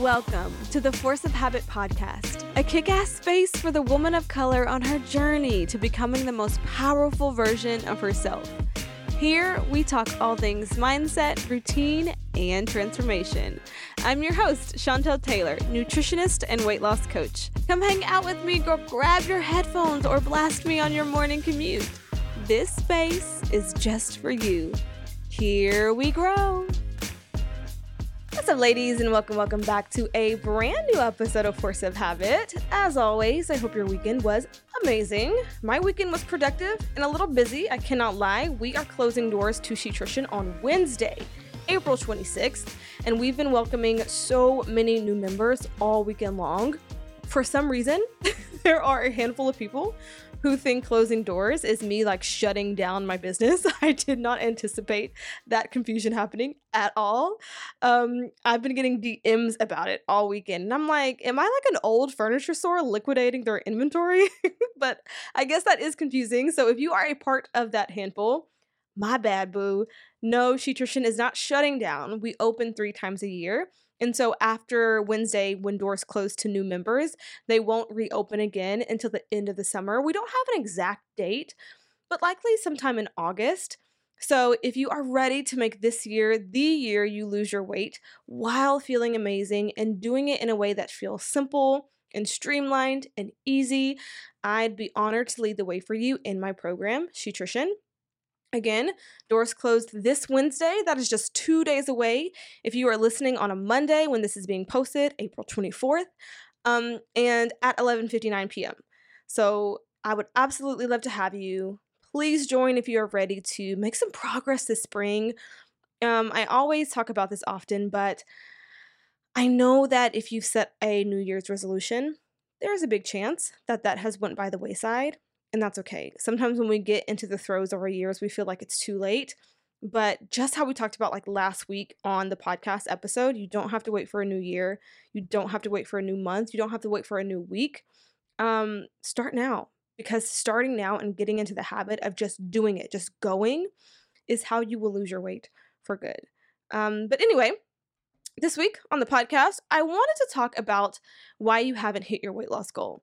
Welcome to the Force of Habit podcast, a kick ass space for the woman of color on her journey to becoming the most powerful version of herself. Here, we talk all things mindset, routine, and transformation. I'm your host, Chantel Taylor, nutritionist and weight loss coach. Come hang out with me, go grab your headphones, or blast me on your morning commute. This space is just for you. Here we grow. What's up, ladies, and welcome, welcome back to a brand new episode of Force of Habit. As always, I hope your weekend was amazing. My weekend was productive and a little busy. I cannot lie. We are closing doors to She Sheetrition on Wednesday, April 26th, and we've been welcoming so many new members all weekend long. For some reason, there are a handful of people who think closing doors is me like shutting down my business. I did not anticipate that confusion happening at all. Um, I've been getting DMs about it all weekend. And I'm like, am I like an old furniture store liquidating their inventory? but I guess that is confusing. So if you are a part of that handful, my bad, boo. No, Sheetrition is not shutting down. We open three times a year. And so after Wednesday, when doors close to new members, they won't reopen again until the end of the summer. We don't have an exact date, but likely sometime in August. So if you are ready to make this year the year you lose your weight while feeling amazing and doing it in a way that feels simple and streamlined and easy, I'd be honored to lead the way for you in my program, Sheetrition. Again, doors closed this Wednesday. That is just two days away. If you are listening on a Monday when this is being posted, April 24th, um, and at 11:59 p.m. So I would absolutely love to have you. Please join if you are ready to make some progress this spring. Um, I always talk about this often, but I know that if you've set a New Year's resolution, there is a big chance that that has went by the wayside and that's okay. Sometimes when we get into the throes of our years, we feel like it's too late. But just how we talked about like last week on the podcast episode, you don't have to wait for a new year. You don't have to wait for a new month. You don't have to wait for a new week. Um, start now because starting now and getting into the habit of just doing it, just going, is how you will lose your weight for good. Um, but anyway, this week on the podcast, I wanted to talk about why you haven't hit your weight loss goal.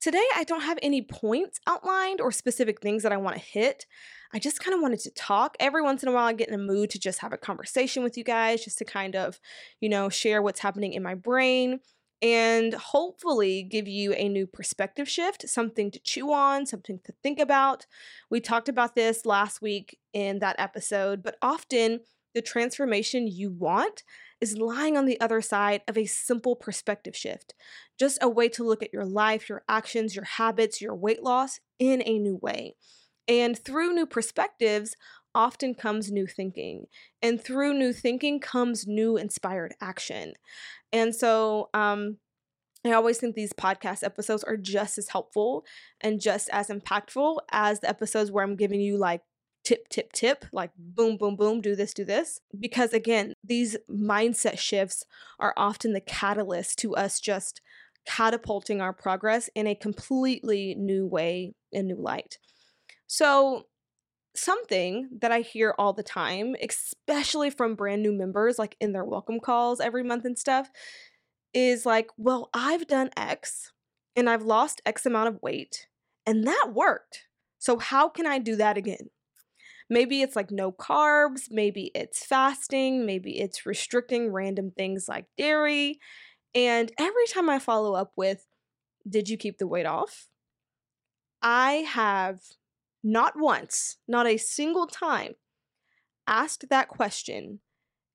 Today, I don't have any points outlined or specific things that I want to hit. I just kind of wanted to talk. Every once in a while, I get in a mood to just have a conversation with you guys, just to kind of, you know, share what's happening in my brain and hopefully give you a new perspective shift, something to chew on, something to think about. We talked about this last week in that episode, but often the transformation you want is lying on the other side of a simple perspective shift, just a way to look at your life, your actions, your habits, your weight loss in a new way. And through new perspectives, often comes new thinking. And through new thinking comes new inspired action. And so, um, I always think these podcast episodes are just as helpful and just as impactful as the episodes where I'm giving you like tip, tip, tip, like boom, boom, boom, do this, do this. Because again, these mindset shifts are often the catalyst to us just catapulting our progress in a completely new way, in new light. So, something that I hear all the time, especially from brand new members, like in their welcome calls every month and stuff, is like, well, I've done X and I've lost X amount of weight and that worked. So, how can I do that again? Maybe it's like no carbs, maybe it's fasting, maybe it's restricting random things like dairy. And every time I follow up with, Did you keep the weight off? I have not once, not a single time, asked that question.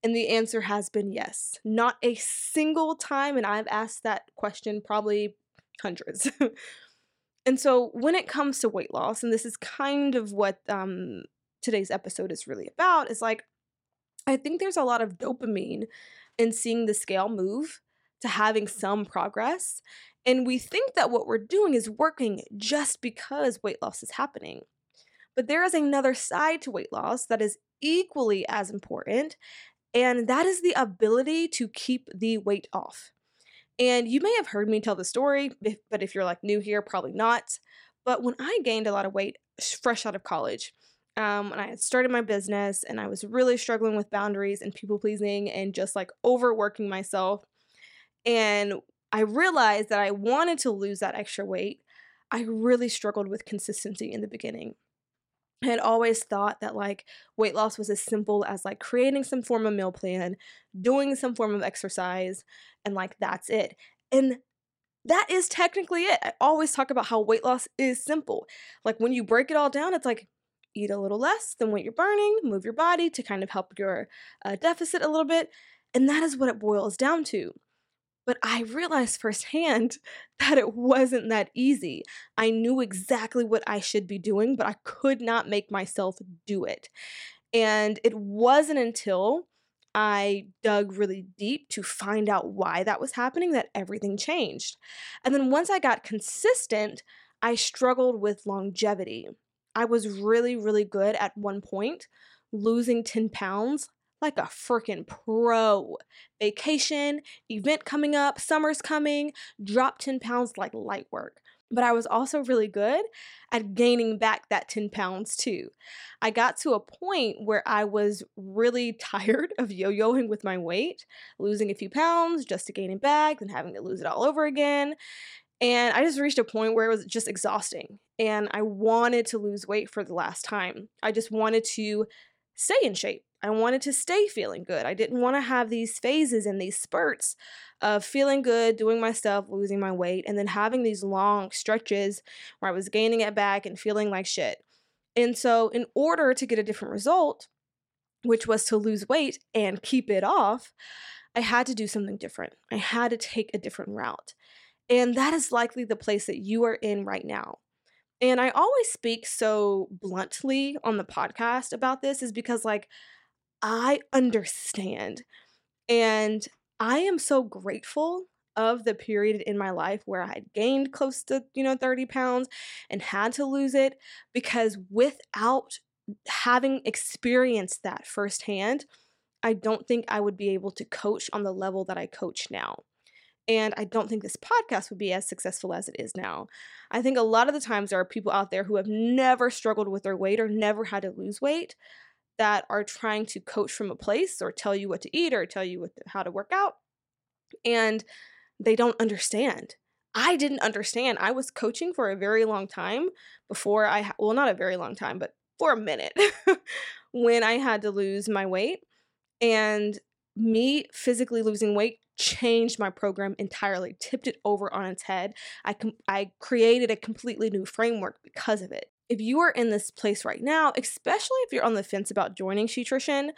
And the answer has been yes. Not a single time. And I've asked that question probably hundreds. and so when it comes to weight loss, and this is kind of what um, today's episode is really about is like I think there's a lot of dopamine in seeing the scale move to having some progress. And we think that what we're doing is working just because weight loss is happening. But there is another side to weight loss that is equally as important, and that is the ability to keep the weight off. And you may have heard me tell the story, but if you're like new here, probably not. But when I gained a lot of weight fresh out of college, um, when I had started my business and I was really struggling with boundaries and people pleasing and just like overworking myself. And I realized that I wanted to lose that extra weight. I really struggled with consistency in the beginning. I had always thought that like weight loss was as simple as like creating some form of meal plan, doing some form of exercise, and like that's it. And that is technically it. I always talk about how weight loss is simple. Like when you break it all down, it's like eat a little less than what you're burning, move your body to kind of help your uh, deficit a little bit. And that is what it boils down to. But I realized firsthand that it wasn't that easy. I knew exactly what I should be doing, but I could not make myself do it. And it wasn't until I dug really deep to find out why that was happening that everything changed. And then once I got consistent, I struggled with longevity. I was really, really good at one point losing 10 pounds like a freaking pro. Vacation, event coming up, summer's coming, drop 10 pounds like light work but I was also really good at gaining back that 10 pounds too. I got to a point where I was really tired of yo yoing with my weight, losing a few pounds just to gain it back, then having to lose it all over again. And I just reached a point where it was just exhausting. And I wanted to lose weight for the last time. I just wanted to stay in shape. I wanted to stay feeling good. I didn't want to have these phases and these spurts of feeling good, doing my stuff, losing my weight, and then having these long stretches where I was gaining it back and feeling like shit. And so, in order to get a different result, which was to lose weight and keep it off, I had to do something different. I had to take a different route. And that is likely the place that you are in right now. And I always speak so bluntly on the podcast about this, is because, like, I understand. And I am so grateful of the period in my life where I had gained close to, you know, 30 pounds and had to lose it because without having experienced that firsthand, I don't think I would be able to coach on the level that I coach now. And I don't think this podcast would be as successful as it is now. I think a lot of the times there are people out there who have never struggled with their weight or never had to lose weight that are trying to coach from a place or tell you what to eat or tell you what how to work out and they don't understand i didn't understand i was coaching for a very long time before i well not a very long time but for a minute when i had to lose my weight and me physically losing weight changed my program entirely tipped it over on its head i com- i created a completely new framework because of it if you are in this place right now, especially if you're on the fence about joining Sheetrition,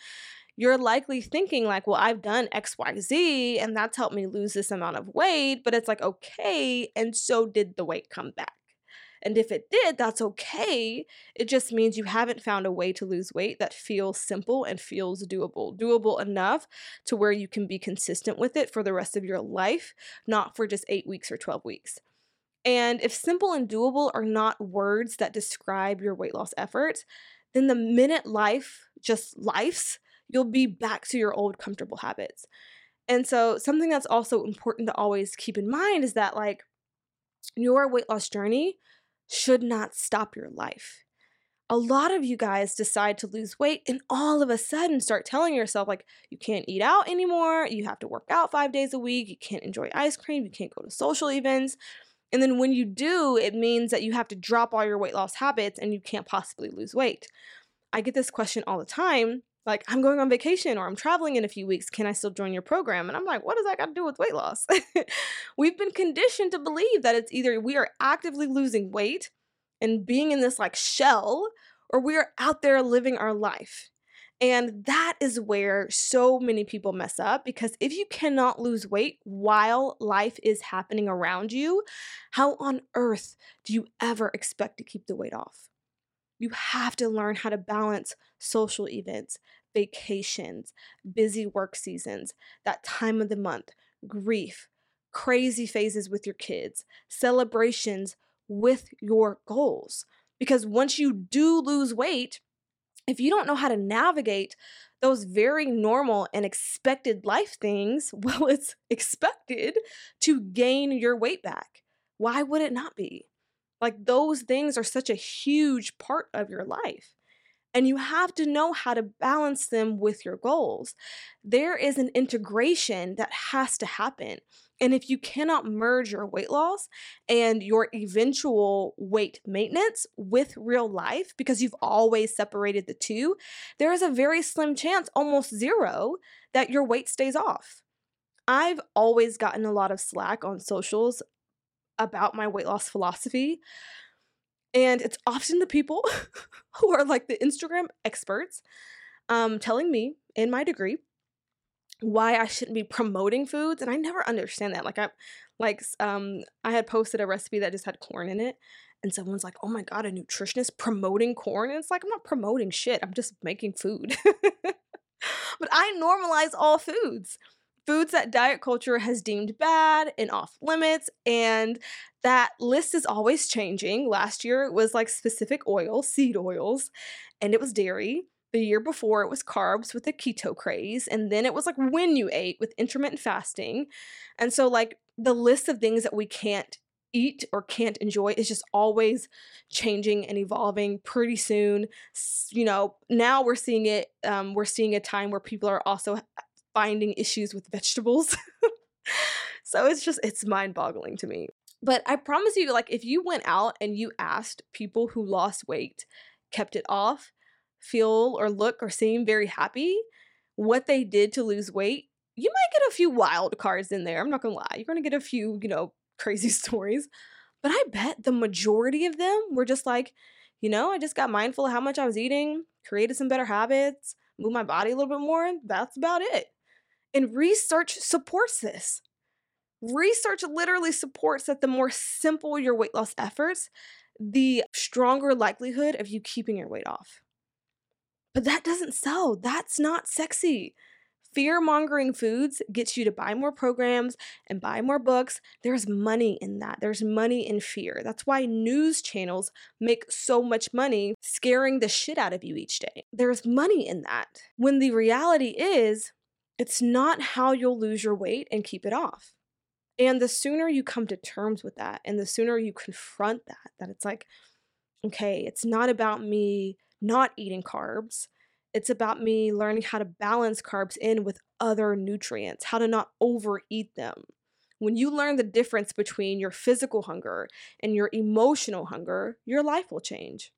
you're likely thinking like, well, I've done XYZ and that's helped me lose this amount of weight, but it's like, okay, and so did the weight come back. And if it did, that's okay. It just means you haven't found a way to lose weight that feels simple and feels doable. Doable enough to where you can be consistent with it for the rest of your life, not for just eight weeks or 12 weeks. And if simple and doable are not words that describe your weight loss efforts, then the minute life just life's, you'll be back to your old comfortable habits. And so, something that's also important to always keep in mind is that, like, your weight loss journey should not stop your life. A lot of you guys decide to lose weight and all of a sudden start telling yourself, like, you can't eat out anymore, you have to work out five days a week, you can't enjoy ice cream, you can't go to social events. And then when you do, it means that you have to drop all your weight loss habits and you can't possibly lose weight. I get this question all the time like, I'm going on vacation or I'm traveling in a few weeks. Can I still join your program? And I'm like, what does that got to do with weight loss? We've been conditioned to believe that it's either we are actively losing weight and being in this like shell or we are out there living our life. And that is where so many people mess up because if you cannot lose weight while life is happening around you, how on earth do you ever expect to keep the weight off? You have to learn how to balance social events, vacations, busy work seasons, that time of the month, grief, crazy phases with your kids, celebrations with your goals. Because once you do lose weight, if you don't know how to navigate those very normal and expected life things, well, it's expected to gain your weight back. Why would it not be? Like, those things are such a huge part of your life. and you have to know how to balance them with your goals. There is an integration that has to happen. And if you cannot merge your weight loss and your eventual weight maintenance with real life, because you've always separated the two, there is a very slim chance, almost zero, that your weight stays off. I've always gotten a lot of slack on socials about my weight loss philosophy. And it's often the people who are like the Instagram experts um, telling me in my degree why I shouldn't be promoting foods. And I never understand that. Like I like um I had posted a recipe that just had corn in it. And someone's like, oh my God, a nutritionist promoting corn. And it's like, I'm not promoting shit. I'm just making food. but I normalize all foods foods that diet culture has deemed bad and off limits. And that list is always changing. Last year it was like specific oils, seed oils, and it was dairy. The year before it was carbs with the keto craze. And then it was like when you ate with intermittent fasting. And so, like, the list of things that we can't eat or can't enjoy is just always changing and evolving pretty soon you know now we're seeing it um, we're seeing a time where people are also finding issues with vegetables. so it's just, it's mind boggling to me. But I promise you, like, if you went out and you asked people who lost weight, kept it off, feel or look or seem very happy, what they did to lose weight, you might get a few wild cards in there. I'm not gonna lie. You're gonna get a few, you know, crazy stories. But I bet the majority of them were just like, you know, I just got mindful of how much I was eating, created some better habits, moved my body a little bit more. That's about it. And research supports this. Research literally supports that the more simple your weight loss efforts, the stronger likelihood of you keeping your weight off. But that doesn't sell. That's not sexy. Fear mongering foods gets you to buy more programs and buy more books. There's money in that. There's money in fear. That's why news channels make so much money scaring the shit out of you each day. There's money in that. When the reality is, it's not how you'll lose your weight and keep it off. And the sooner you come to terms with that and the sooner you confront that, that it's like, okay, it's not about me not eating carbs. It's about me learning how to balance carbs in with other nutrients, how to not overeat them. When you learn the difference between your physical hunger and your emotional hunger, your life will change.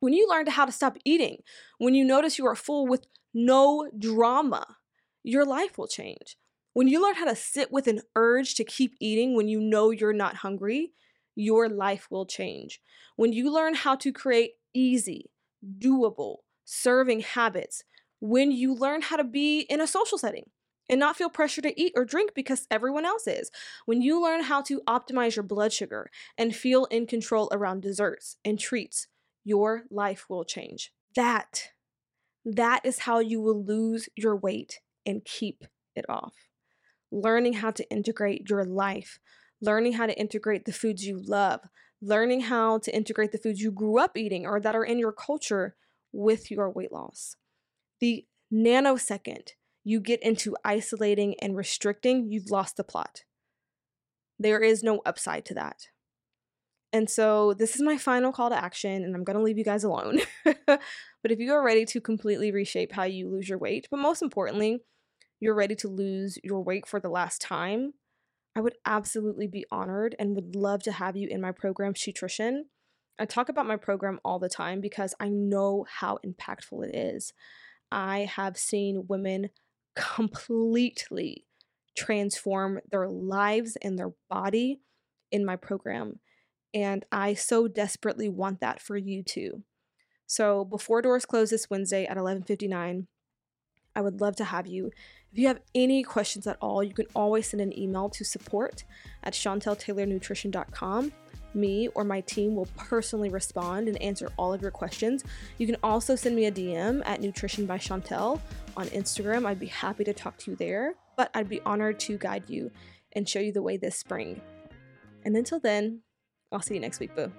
When you learn how to stop eating, when you notice you are full with no drama, your life will change. When you learn how to sit with an urge to keep eating when you know you're not hungry, your life will change. When you learn how to create easy, doable, serving habits, when you learn how to be in a social setting and not feel pressure to eat or drink because everyone else is, when you learn how to optimize your blood sugar and feel in control around desserts and treats, your life will change. That that is how you will lose your weight and keep it off. Learning how to integrate your life, learning how to integrate the foods you love, learning how to integrate the foods you grew up eating or that are in your culture with your weight loss. The nanosecond you get into isolating and restricting, you've lost the plot. There is no upside to that. And so, this is my final call to action, and I'm to leave you guys alone. but if you are ready to completely reshape how you lose your weight, but most importantly, you're ready to lose your weight for the last time, I would absolutely be honored and would love to have you in my program, Nutrition. I talk about my program all the time because I know how impactful it is. I have seen women completely transform their lives and their body in my program. And I so desperately want that for you too. So before doors close this Wednesday at 11:59, I would love to have you. If you have any questions at all, you can always send an email to support at chanteltaylornutrition.com. Me or my team will personally respond and answer all of your questions. You can also send me a DM at Nutrition by Chantel on Instagram. I'd be happy to talk to you there, but I'd be honored to guide you and show you the way this spring. And until then, I'll see you next week, boo.